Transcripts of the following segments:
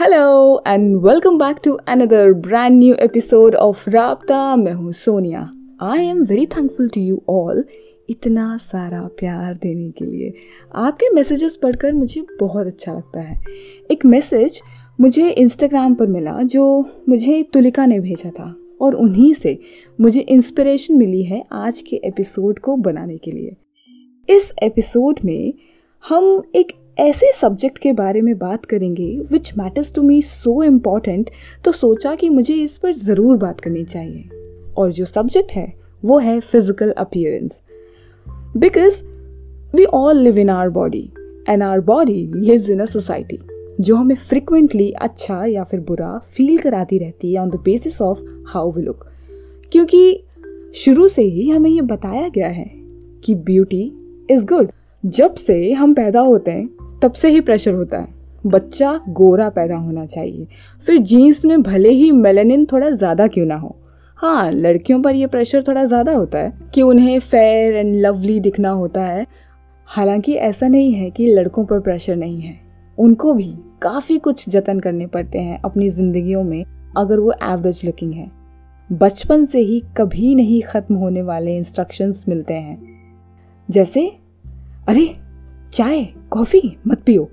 Hello and welcome back to another brand new episode of Rabta मैं हूँ Sonia. I am very thankful to you all इतना सारा प्यार देने के लिए। आपके मैसेजेस पढ़कर मुझे बहुत अच्छा लगता है। एक मैसेज मुझे इंस्टाग्राम पर मिला जो मुझे तुलिका ने भेजा था और उन्हीं से मुझे इंस्पिरेशन मिली है आज के एपिसोड को बनाने के लिए। इस एपिसोड में हम एक ऐसे सब्जेक्ट के बारे में बात करेंगे which matters to me so important तो सोचा कि मुझे इस पर ज़रूर बात करनी चाहिए। और जो सब्जेक्ट है, वो है physical appearance because we all live in our body and our body lives in a society जो हमें फ्रिक्वेंटली अच्छा या फिर बुरा फील कराती रहती है on the basis of how we look क्योंकि शुरू से ही हमें ये बताया गया है कि ब्यूटी इज़ गुड जब से हम पैदा होते हैं तब से ही प्रेशर होता है। बच्चा गोरा पैदा होना चाहिए। फिर जीन्स में भले ही मेलेनिन थोड़ा ज़्यादा क्यों ना हो। हाँ लड़कियों पर यह प्रेशर थोड़ा ज़्यादा होता है कि उन्हें फेयर एंड लवली दिखना होता है। हालाँकि ऐसा नहीं है कि लड़कों पर प्रेशर नहीं है। उनको भी काफ़ी कुछ जतन करने पड़ते हैं अपनी ज़िंदगियों में, अगर वो एवरेज लुकिंग है। बचपन से ही कभी नहीं ख़त्म होने वाले इंस्ट्रक्शंस मिलते हैं। जैसे, अरे चाय, कॉफ़ी, मत पियो।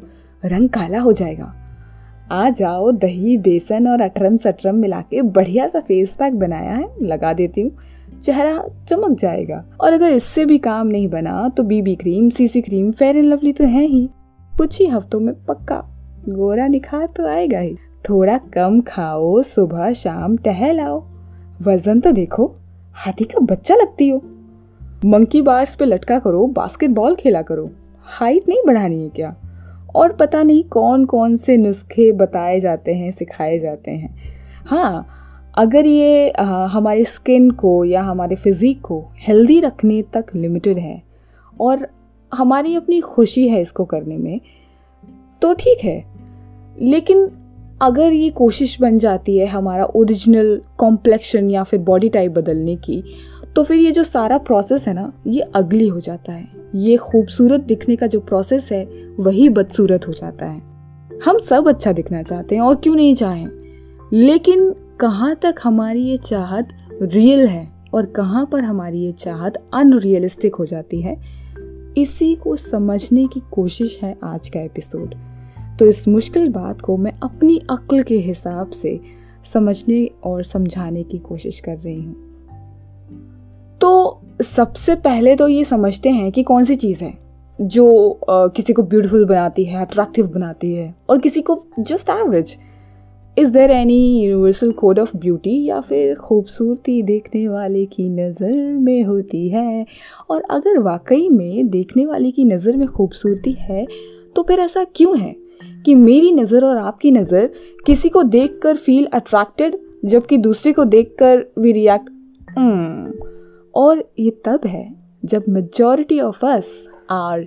रंग काला हो जाएगा। आ जाओ, दही, बेसन और अटरम सटरम मिला के बढ़िया सा फेस पैक बनाया है, लगा देती हूँ। चेहरा चमक जाएगा। और अगर इससे भी काम नहीं बना तो BB cream CC cream Fair and Lovely तो है ही। कुछ ही हफ्तों में पक्का गोरा निखार तो आएगा ही। थोड़ा कम खाओ, सुबह शाम टहल आओ वज़न तो देखो, हाथी का बच्चा लगती हो। मंकी बार्स पे लटका करो, बास्केटबॉल खेला करो। हाइट नहीं बढ़ानी है क्या? और पता नहीं कौन कौन से नुस्खे बताए जाते हैं, सिखाए जाते हैं। हाँ अगर ये हमारी स्किन को या हमारे फिज़िक को हेल्दी रखने तक लिमिटेड है और हमारी अपनी खुशी है इसको करने में तो ठीक है। लेकिन अगर ये कोशिश बन जाती है हमारा ओरिजिनल कॉम्प्लेक्शन या फिर बॉडी टाइप बदलने की तो फिर ये जो सारा प्रोसेस है ना, ये अगली हो जाता है। ये खूबसूरत दिखने का जो प्रोसेस है, वही बदसूरत हो जाता है। हम सब अच्छा दिखना चाहते हैं और क्यों नहीं चाहें? लेकिन कहाँ तक हमारी ये चाहत रियल है और कहाँ पर हमारी ये चाहत अनरियलिस्टिक हो जाती है, इसी को समझने की कोशिश है आज का एपिसोड तो इस मुश्किल बात को मैं अपनी अक्ल के हिसाब से समझने और समझाने की कोशिश कर रही हूँ। तो सबसे पहले तो ये समझते हैं कि कौन सी चीज़ है जो uh, किसी को ब्यूटीफुल बनाती है अट्रैक्टिव बनाती है और किसी को just average is there any universal code of beauty या फिर खूबसूरती देखने वाले की नज़र में होती है? और अगर वाकई में देखने वाले की नज़र में खूबसूरती है तो फिर ऐसा क्यों है कि मेरी नज़र और आपकी नज़र किसी को देखकर फील अट्रैक्टेड जबकि दूसरे को देखकर वी रिएक्ट और ये तब है जब majority of us are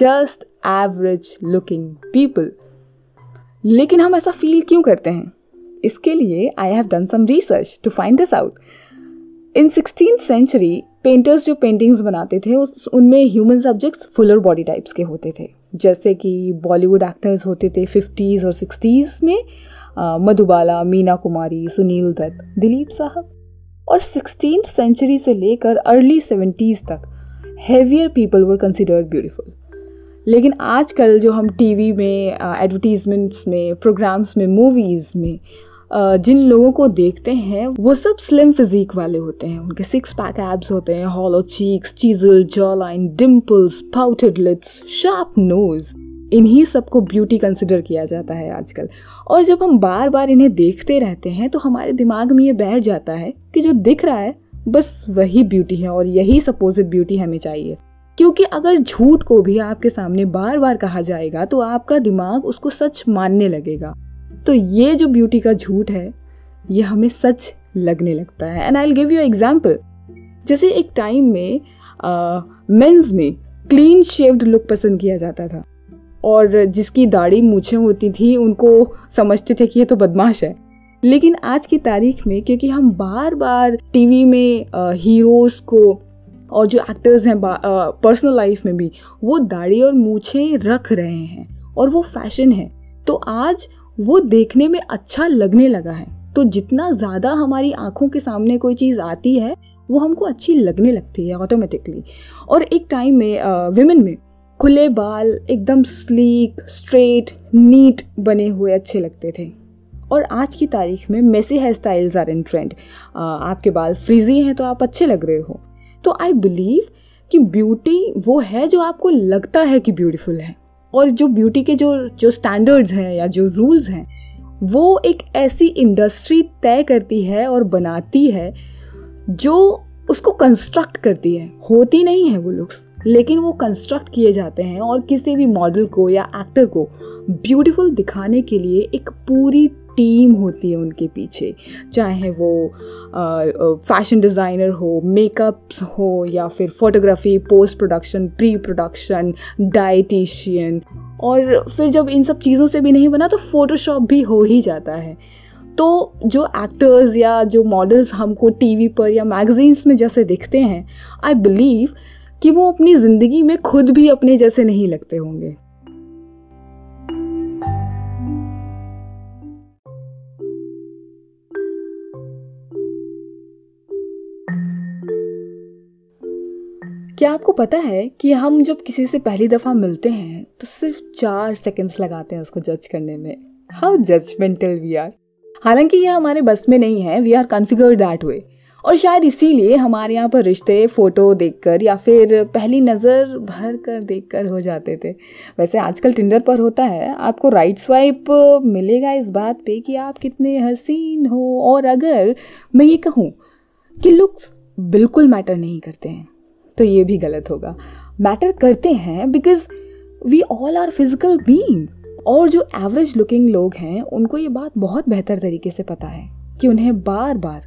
just average looking people लेकिन हम ऐसा फील क्यों करते हैं? इसके लिए I have done some research to find this out in sixteen century painters जो पेंटिंग्स बनाते थे, उस, उनमें human subjects fuller body types के होते थे. जैसे कि बॉलीवुड एक्टर्स होते थे फिफ्टीज़ और सिक्सटीज़ में मधुबाला मीना कुमारी सुनील दत्त, दिलीप साहब। और सिक्सटीन सेंचुरी से लेकर अर्ली सेवेंटीज़ तक heavier people were considered beautiful लेकिन आजकल जो हम टीवी में एडवर्टीजमेंट्स में प्रोग्राम्स में मूवीज़ में जिन लोगों को देखते हैं, वो सब स्लिम फिजिक वाले होते हैं। उनके सिक्स पैक एब्स होते हैं hollow cheeks chiseled jaw line dimples pouted lips sharp nose इन्हीं सबको ब्यूटी कंसिडर किया जाता है आजकल। और जब हम बार बार इन्हें देखते रहते हैं तो हमारे दिमाग में ये बैठ जाता है कि जो दिख रहा है, बस वही ब्यूटी है और यही सपोजिट ब्यूटी हमें चाहिए। क्योंकि अगर झूठ को भी आपके सामने बार बार कहा जाएगा तो आपका दिमाग उसको सच मानने लगेगा। तो ये जो ब्यूटी का झूठ है, ये हमें सच लगने लगता है। And I give you example जैसे एक टाइम में मेंस में क्लीन शेव्ड लुक पसंद किया जाता था। और जिसकी दाढ़ी मूछें होती थी, उनको समझते थे कि ये तो बदमाश है। लेकिन आज की तारीख में, क्योंकि हम बार बार टीवी में हीरोज को और जो एक्टर्स हैं पर्सनल लाइफ में भी, वो दाढ़ी और मूछें रख रहे हैं और वो फ़ैशन है। तो आज वो देखने में अच्छा लगने लगा है। तो जितना ज़्यादा हमारी आँखों के सामने कोई चीज़ आती है, वो हमको अच्छी लगने लगती है ऑटोमेटिकली और एक टाइम में विमेन में खुले बाल एकदम स्लीक स्ट्रेट नीट बने हुए अच्छे लगते थे। और आज की तारीख में messy hair styles are in trend आपके बाल फ्रीजी हैं तो आप अच्छे लग रहे हो। तो आई बिलीव कि ब्यूटी वो है जो आपको लगता है कि ब्यूटीफुल है। और जो ब्यूटी के जो जो स्टैंडर्ड्स हैं या जो रूल्स हैं, वो एक ऐसी इंडस्ट्री तय करती है और बनाती है जो उसको कंस्ट्रक्ट करती है। होती नहीं है वो लुक्स लेकिन वो कंस्ट्रक्ट किए जाते हैं और किसी भी मॉडल को या एक्टर को ब्यूटीफुल दिखाने के लिए एक पूरी टीम होती है उनके पीछे। चाहे वो फ़ैशन डिज़ाइनर हो मेकअप्स हो या फिर photography post production pre production dietitian और फिर जब इन सब चीज़ों से भी नहीं बना तो फोटोशॉप भी हो ही जाता है। तो जो एक्टर्स या जो मॉडल्स हमको टीवी पर या मैगजीन्स में जैसे दिखते हैं आई बिलीव कि वो अपनी ज़िंदगी में खुद भी अपने जैसे नहीं लगते होंगे। क्या आपको पता है कि हम जब किसी से पहली दफ़ा मिलते हैं तो सिर्फ़ चार सेकंड्स लगाते हैं उसको जज करने में। हाउ जजमेंटल वी आर हालाँकि ये हमारे बस में नहीं है we are configured that way और शायद इसीलिए हमारे यहाँ पर रिश्ते, फ़ोटो देखकर या फिर पहली नज़र भर कर देख कर हो जाते थे। वैसे आजकल टिंडर पर होता है। आपको राइट स्वाइप मिलेगा इस बात पे कि आप कितने हसीन हो और अगर मैं ये कहूँ कि लुक्स बिल्कुल मैटर नहीं करते हैं तो ये भी गलत होगा। मैटर करते हैं because we all are physical being और जो एवरेज लुकिंग लोग हैं, उनको ये बात बहुत बेहतर तरीके से पता है कि उन्हें बार बार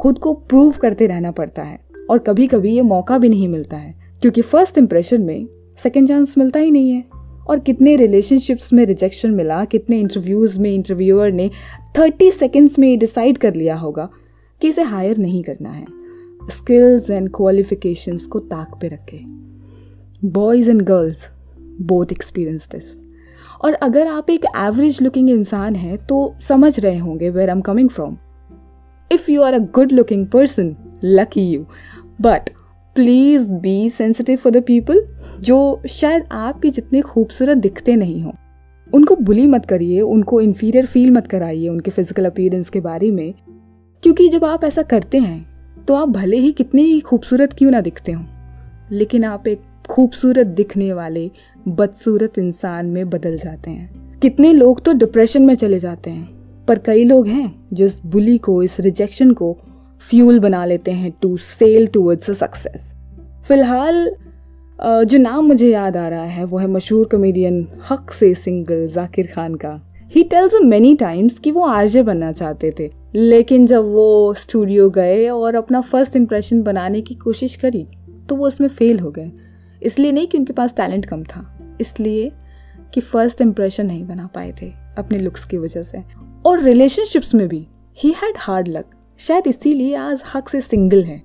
खुद को प्रूव करते रहना पड़ता है और कभी कभी ये मौका भी नहीं मिलता है, क्योंकि फ़र्स्ट इंप्रेशन में सेकेंड चांस मिलता ही नहीं है। और कितने रिलेशनशिप्स में रिजेक्शन मिला, कितने इंटरव्यूज़ में इंटरव्यूअर ने थर्टी सेकेंड्स में डिसाइड कर लिया होगा कि इसे हायर नहीं करना है। स्किल्स एंड क्वालिफिकेशंस को ताक पे रखे। Boys and girls both experience this और अगर आप एक एवरेज लुकिंग इंसान हैं तो समझ रहे होंगे where am coming from if you are a good looking person lucky you but please be sensitive for the people जो शायद आपके जितने खूबसूरत दिखते नहीं हों। उनको बुली मत करिए, उनको इन्फीरियर फील मत कराइए उनके फ़िज़िकल अपीयरेंस के बारे में। क्योंकि जब आप ऐसा करते हैं तो आप भले ही कितने ही खूबसूरत क्यों ना दिखते हों, लेकिन आप एक खूबसूरत दिखने वाले, बदसूरत इंसान में बदल जाते हैं। कितने लोग तो डिप्रेशन में चले जाते हैं। पर कई लोग हैं जो इस बुली को, इस रिजेक्शन को फ्यूल बना लेते हैं to sail towards a success फ़िलहाल जो नाम मुझे याद आ रहा है, वो है मशहूर कॉमेडियन हक से सिंगल जाकिर खान का। ही टेल्स मैनी टाइम्स कि वो आरजे बनना चाहते थे, लेकिन जब वो स्टूडियो गए और अपना फ़र्स्ट इम्प्रेशन बनाने की कोशिश करी तो वो उसमें फेल हो गए। इसलिए नहीं कि उनके पास टैलेंट कम था, इसलिए कि फ़र्स्ट इम्प्रेशन नहीं बना पाए थे अपने लुक्स की वजह से। और रिलेशनशिप्स में भी ही हैड हार्ड लक शायद इसीलिए आज हक से सिंगल है।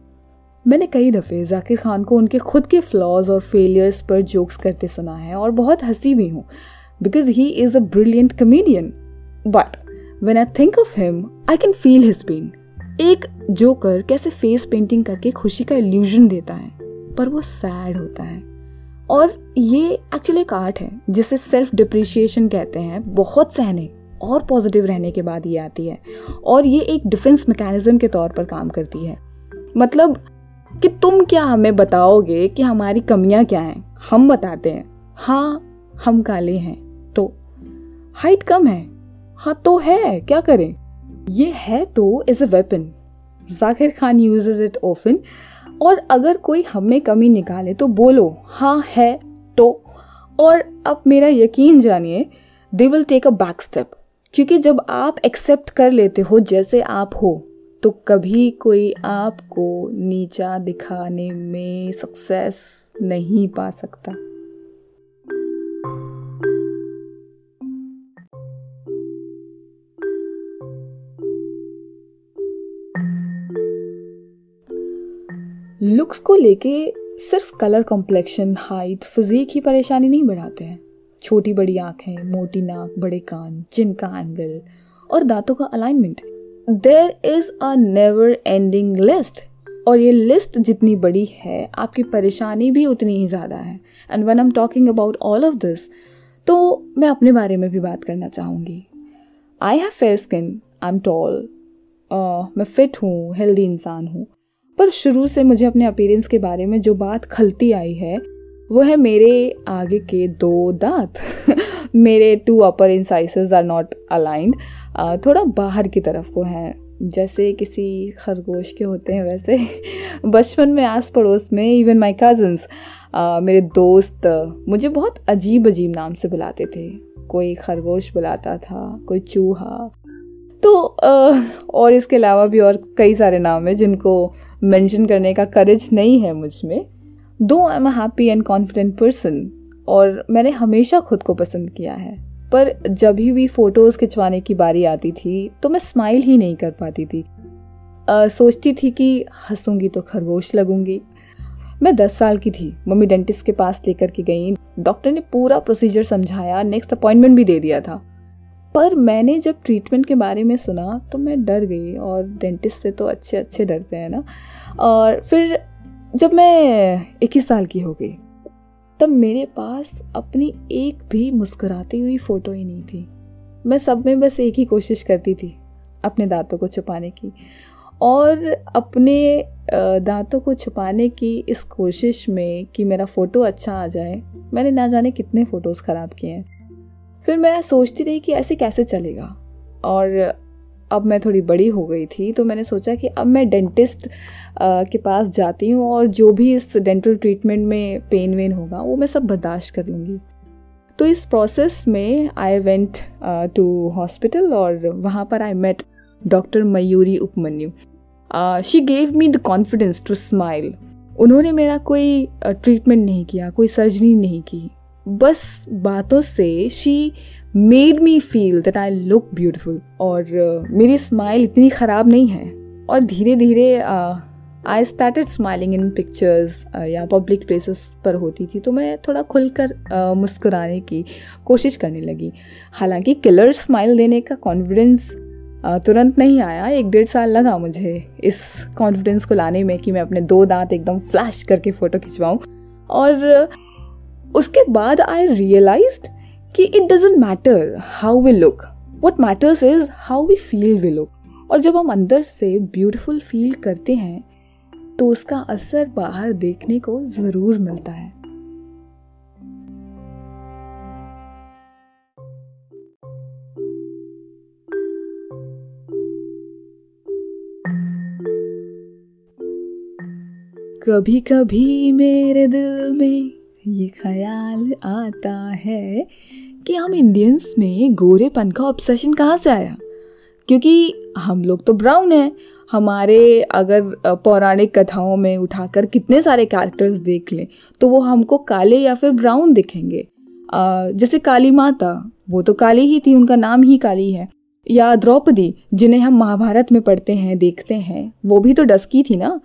मैंने कई दफ़े जाकिर खान को उनके खुद के फ्लॉज और फेलियर्स पर जोक्स करते सुना है और बहुत हँसी भी हूँ because he is a brilliant comedian but when I think of him I can feel his pain एक जोकर कैसे फेस पेंटिंग करके खुशी का इल्यूजन देता है, पर वो सैड होता है। और ये एक्चुअली एक आर्ट है, जिसे सेल्फ डिप्रिशिएशन कहते हैं, बहुत सहने। और पॉजिटिव रहने के बाद ये आती है। और ये एक डिफेंस मैकेनिज्म के तौर पर काम करती है। मतलब कि तुम क्या हमें बताओगे कि हमारी कमियाँ क्या हैं? हम बताते हैं। हाँ हम काले हैं। तो हाइट कम है। हाँ तो है। क्या करें? ये है तो is a weapon Zakir Khan uses it often और अगर कोई हमें कमी निकाले तो बोलो हाँ है तो। और अब मेरा यकीन जानिए they will take a back step क्योंकि जब आप एक्सेप्ट कर लेते हो जैसे आप हो तो कभी कोई आपको नीचा दिखाने में सक्सेस नहीं पा सकता। लुक्स को लेके सिर्फ़ कलर कॉम्प्लेक्शन हाइट फिजिक ही परेशानी नहीं बढ़ाते हैं। छोटी बड़ी आँखें, मोटी नाक, बड़े कान चिन का एंगल और दांतों का alignment there is a never ending list और ये लिस्ट जितनी बड़ी है, आपकी परेशानी भी उतनी ही ज़्यादा है। And when am talking about all of this तो मैं अपने बारे में भी बात करना चाहूँगी। I have fair skin I am tall मैं फिट हूँ हेल्दी इंसान हूँ। पर शुरू से मुझे अपने अपीरेंस के बारे में जो बात खलती आई है वो है मेरे आगे के दो दांत। मेरे two upper incisors are not aligned थोड़ा बाहर की तरफ़ को हैं। जैसे किसी खरगोश के होते हैं वैसे। बचपन में आस पड़ोस में इवन माई कज़न्स मेरे दोस्त, मुझे बहुत अजीब अजीब नाम से बुलाते थे। कोई खरगोश बुलाता था, कोई चूहा। तो और इसके अलावा भी और कई सारे नाम हैं जिनको मेंशन करने का करेज नहीं है मुझमें। Though I am a happy and confident person और मैंने हमेशा खुद को पसंद किया है। पर जब भी फ़ोटोज़ खिंचवाने की बारी आती थी तो मैं स्माइल ही नहीं कर पाती थी। आ, सोचती थी कि हंसूँगी तो खरगोश लगूँगी। मैं दस साल की थी मम्मी डेंटिस्ट के पास लेकर के गई। डॉक्टर ने पूरा प्रोसीजर समझाया नेक्स्ट अपॉइंटमेंट भी दे दिया था। पर मैंने जब ट्रीटमेंट के बारे में सुना तो मैं डर गई और डेंटिस्ट से तो अच्छे अच्छे डरते हैं ना। और फिर जब मैं इक्कीस साल की हो गई, तब मेरे पास अपनी एक भी मुस्कुराती हुई फ़ोटो ही नहीं थी। मैं सब में बस एक ही कोशिश करती थी, अपने दांतों को छुपाने की और अपने दांतों को छुपाने की इस कोशिश में कि मेरा फ़ोटो अच्छा आ जाए। मैंने ना जाने कितने फ़ोटोज़ ख़राब किए हैं। फिर मैं सोचती रही कि ऐसे कैसे चलेगा और अब मैं थोड़ी बड़ी हो गई थी तो मैंने सोचा कि अब मैं डेंटिस्ट के पास जाती हूँ और जो भी इस डेंटल ट्रीटमेंट में पेन वेन होगा, वो मैं सब बर्दाश्त कर लूँगी। तो इस प्रोसेस में आई वेंट टू हॉस्पिटल और वहाँ पर I met doctor Mayuri Upmanyu. She gave me the confidence to smile उन्होंने मेरा कोई ट्रीटमेंट नहीं किया, कोई सर्जरी नहीं की। बस बातों से she made me feel that I look beautiful और uh, मेरी स्माइल इतनी ख़राब नहीं है। और धीरे धीरे I started smiling in pictures या पब्लिक प्लेसेस पर होती थी तो मैं थोड़ा खुलकर uh, मुस्कुराने की कोशिश करने लगी। हालाँकि किलर स्माइल देने का कॉन्फिडेंस uh, तुरंत नहीं आया। एक डेढ़ साल लगा मुझे इस कॉन्फिडेंस को लाने में कि मैं अपने दो दांत एकदम फ्लैश करके फ़ोटो खिंचवाऊँ। और उसके बाद आई रियलाइज़ कि it doesn't matter how we look what matters is how we feel we look और जब हम अंदर से ब्यूटिफुल फील करते हैं तो उसका असर बाहर देखने को ज़रूर मिलता है। कभी कभी मेरे दिल में ये ख्याल आता है कि हम इंडियंस में गोरेपन का ऑब्सेशन कहाँ से आया? क्योंकि हम लोग तो ब्राउन हैं। हमारे अगर पौराणिक कथाओं में उठाकर कितने सारे कैरेक्टर्स देख लें तो वो हमको काले या फिर ब्राउन दिखेंगे। जैसे काली माता, वो तो काली ही थी, उनका नाम ही काली है। या द्रौपदी, जिन्हें हम महाभारत में पढ़ते हैं, देखते हैं, वो भी तो डस्की थी ना?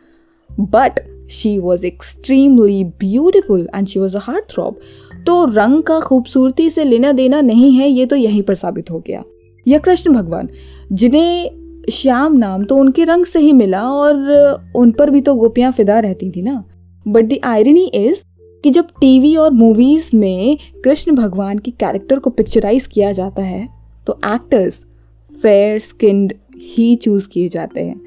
But she was extremely beautiful and she was a heart throb तो रंग का खूबसूरती से लेना देना नहीं है, ये तो यहीं पर साबित हो गया। या कृष्ण भगवान, जिन्हें श्याम नाम तो उनके रंग से ही मिला और उन पर भी तो गोपियाँ फिदा रहती थी ना। बट द आयरनी इज़ कि जब टीवी और मूवीज़ में कृष्ण भगवान की कैरेक्टर को पिक्चराइज किया जाता है तो एक्टर्स फेयर स्किन्ड ही चूज़ किए जाते हैं।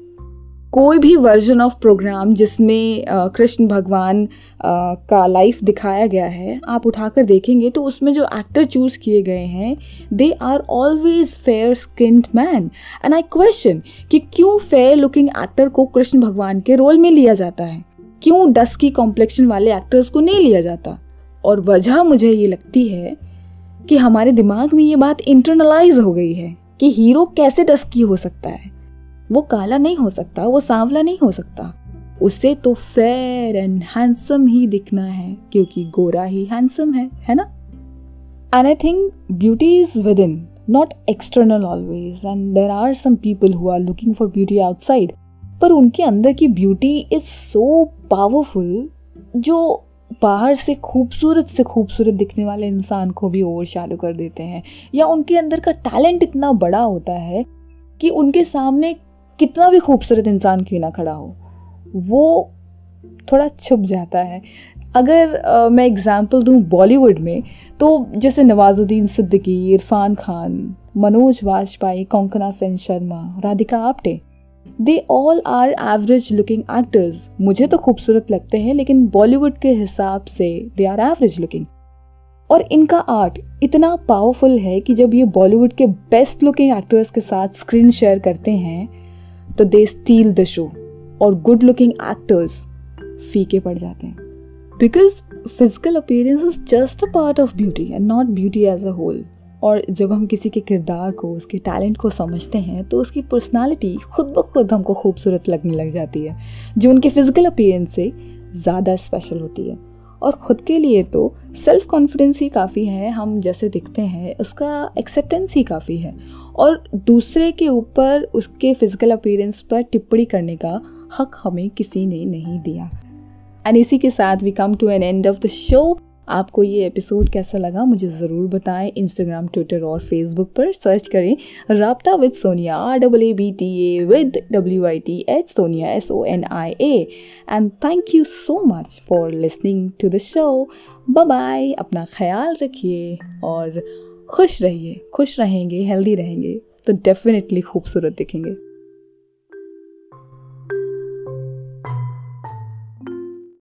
कोई भी वर्जन ऑफ़ प्रोग्राम जिसमें कृष्ण भगवान का लाइफ दिखाया गया है, आप उठाकर देखेंगे तो उसमें जो एक्टर चूज़ किए गए हैं they are always fair skinned man and I question कि क्यों फेयर लुकिंग एक्टर को कृष्ण भगवान के रोल में लिया जाता है? क्यों डस्की कॉम्प्लेक्शन वाले एक्टर्स को नहीं लिया जाता? और वजह मुझे ये लगती है कि हमारे दिमाग में ये बात इंटरनलाइज हो गई है कि हीरो कैसे डस्की हो सकता है। वो काला नहीं हो सकता, वो सांवला नहीं हो सकता। उसे तो फेयर एंड हैंडसम ही दिखना है, क्योंकि गोरा ही हैंडसम है है ना? And I think beauty is within not external always and there are some people who are looking for beauty outside पर उनके अंदर की ब्यूटी इज़ सो पावरफुल जो बाहर से खूबसूरत से खूबसूरत दिखने वाले इंसान को भी ओवर शाडो कर देते हैं। या उनके अंदर का टैलेंट इतना बड़ा होता है कि उनके सामने कितना भी खूबसूरत इंसान क्यों ना खड़ा हो वो थोड़ा छुप जाता है। अगर आ, मैं एग्ज़ाम्पल दूँ बॉलीवुड में तो जैसे Nawazuddin Siddiqui Irrfan Khan Manoj Bajpayee Konkona Sen Sharma Radhika Apte they all are average looking actors मुझे तो खूबसूरत लगते हैं लेकिन बॉलीवुड के हिसाब से दे आर एवरेज लुकिंग और इनका आर्ट इतना पावरफुल है कि जब ये बॉलीवुड के बेस्ट लुकिंग एक्टर्स के साथ स्क्रीन शेयर करते हैं तो दे स्टील द शो और गुड लुकिंग एक्टर्स फीके पड़ जाते हैं. Because physical appearance is just a part of beauty and not beauty as a whole और जब हम किसी के किरदार को, उसके टैलेंट को समझते हैं तो उसकी पर्सनालिटी खुद ब खुद हमको खूबसूरत लगने लग जाती है, जो उनके फ़िज़िकल अपीयरेंस से ज़्यादा स्पेशल होती है. और ख़ुद के लिए तो सेल्फ कॉन्फिडेंस ही काफ़ी है, हम जैसे दिखते हैं, उसका एक्सेप्टेंस ही काफ़ी है। और दूसरे के ऊपर उसके फ़िज़िकल अपीयरेंस पर टिप्पणी करने का हक हमें किसी ने नहीं दिया। एंड इसी के साथ we come to an end of the show आपको ये एपिसोड कैसा लगा, मुझे ज़रूर बताएँ इंस्टाग्राम ट्विटर और फेसबुक पर सर्च करें Rabta with Sonia R double A B T A with W I T H Sonia S O N I A and thank you so much for listening to the show bye अपना ख्याल रखिए और खुश रहिए खुश रहेंगे healthy रहेंगे तो डेफिनेटली खूबसूरत दिखेंगे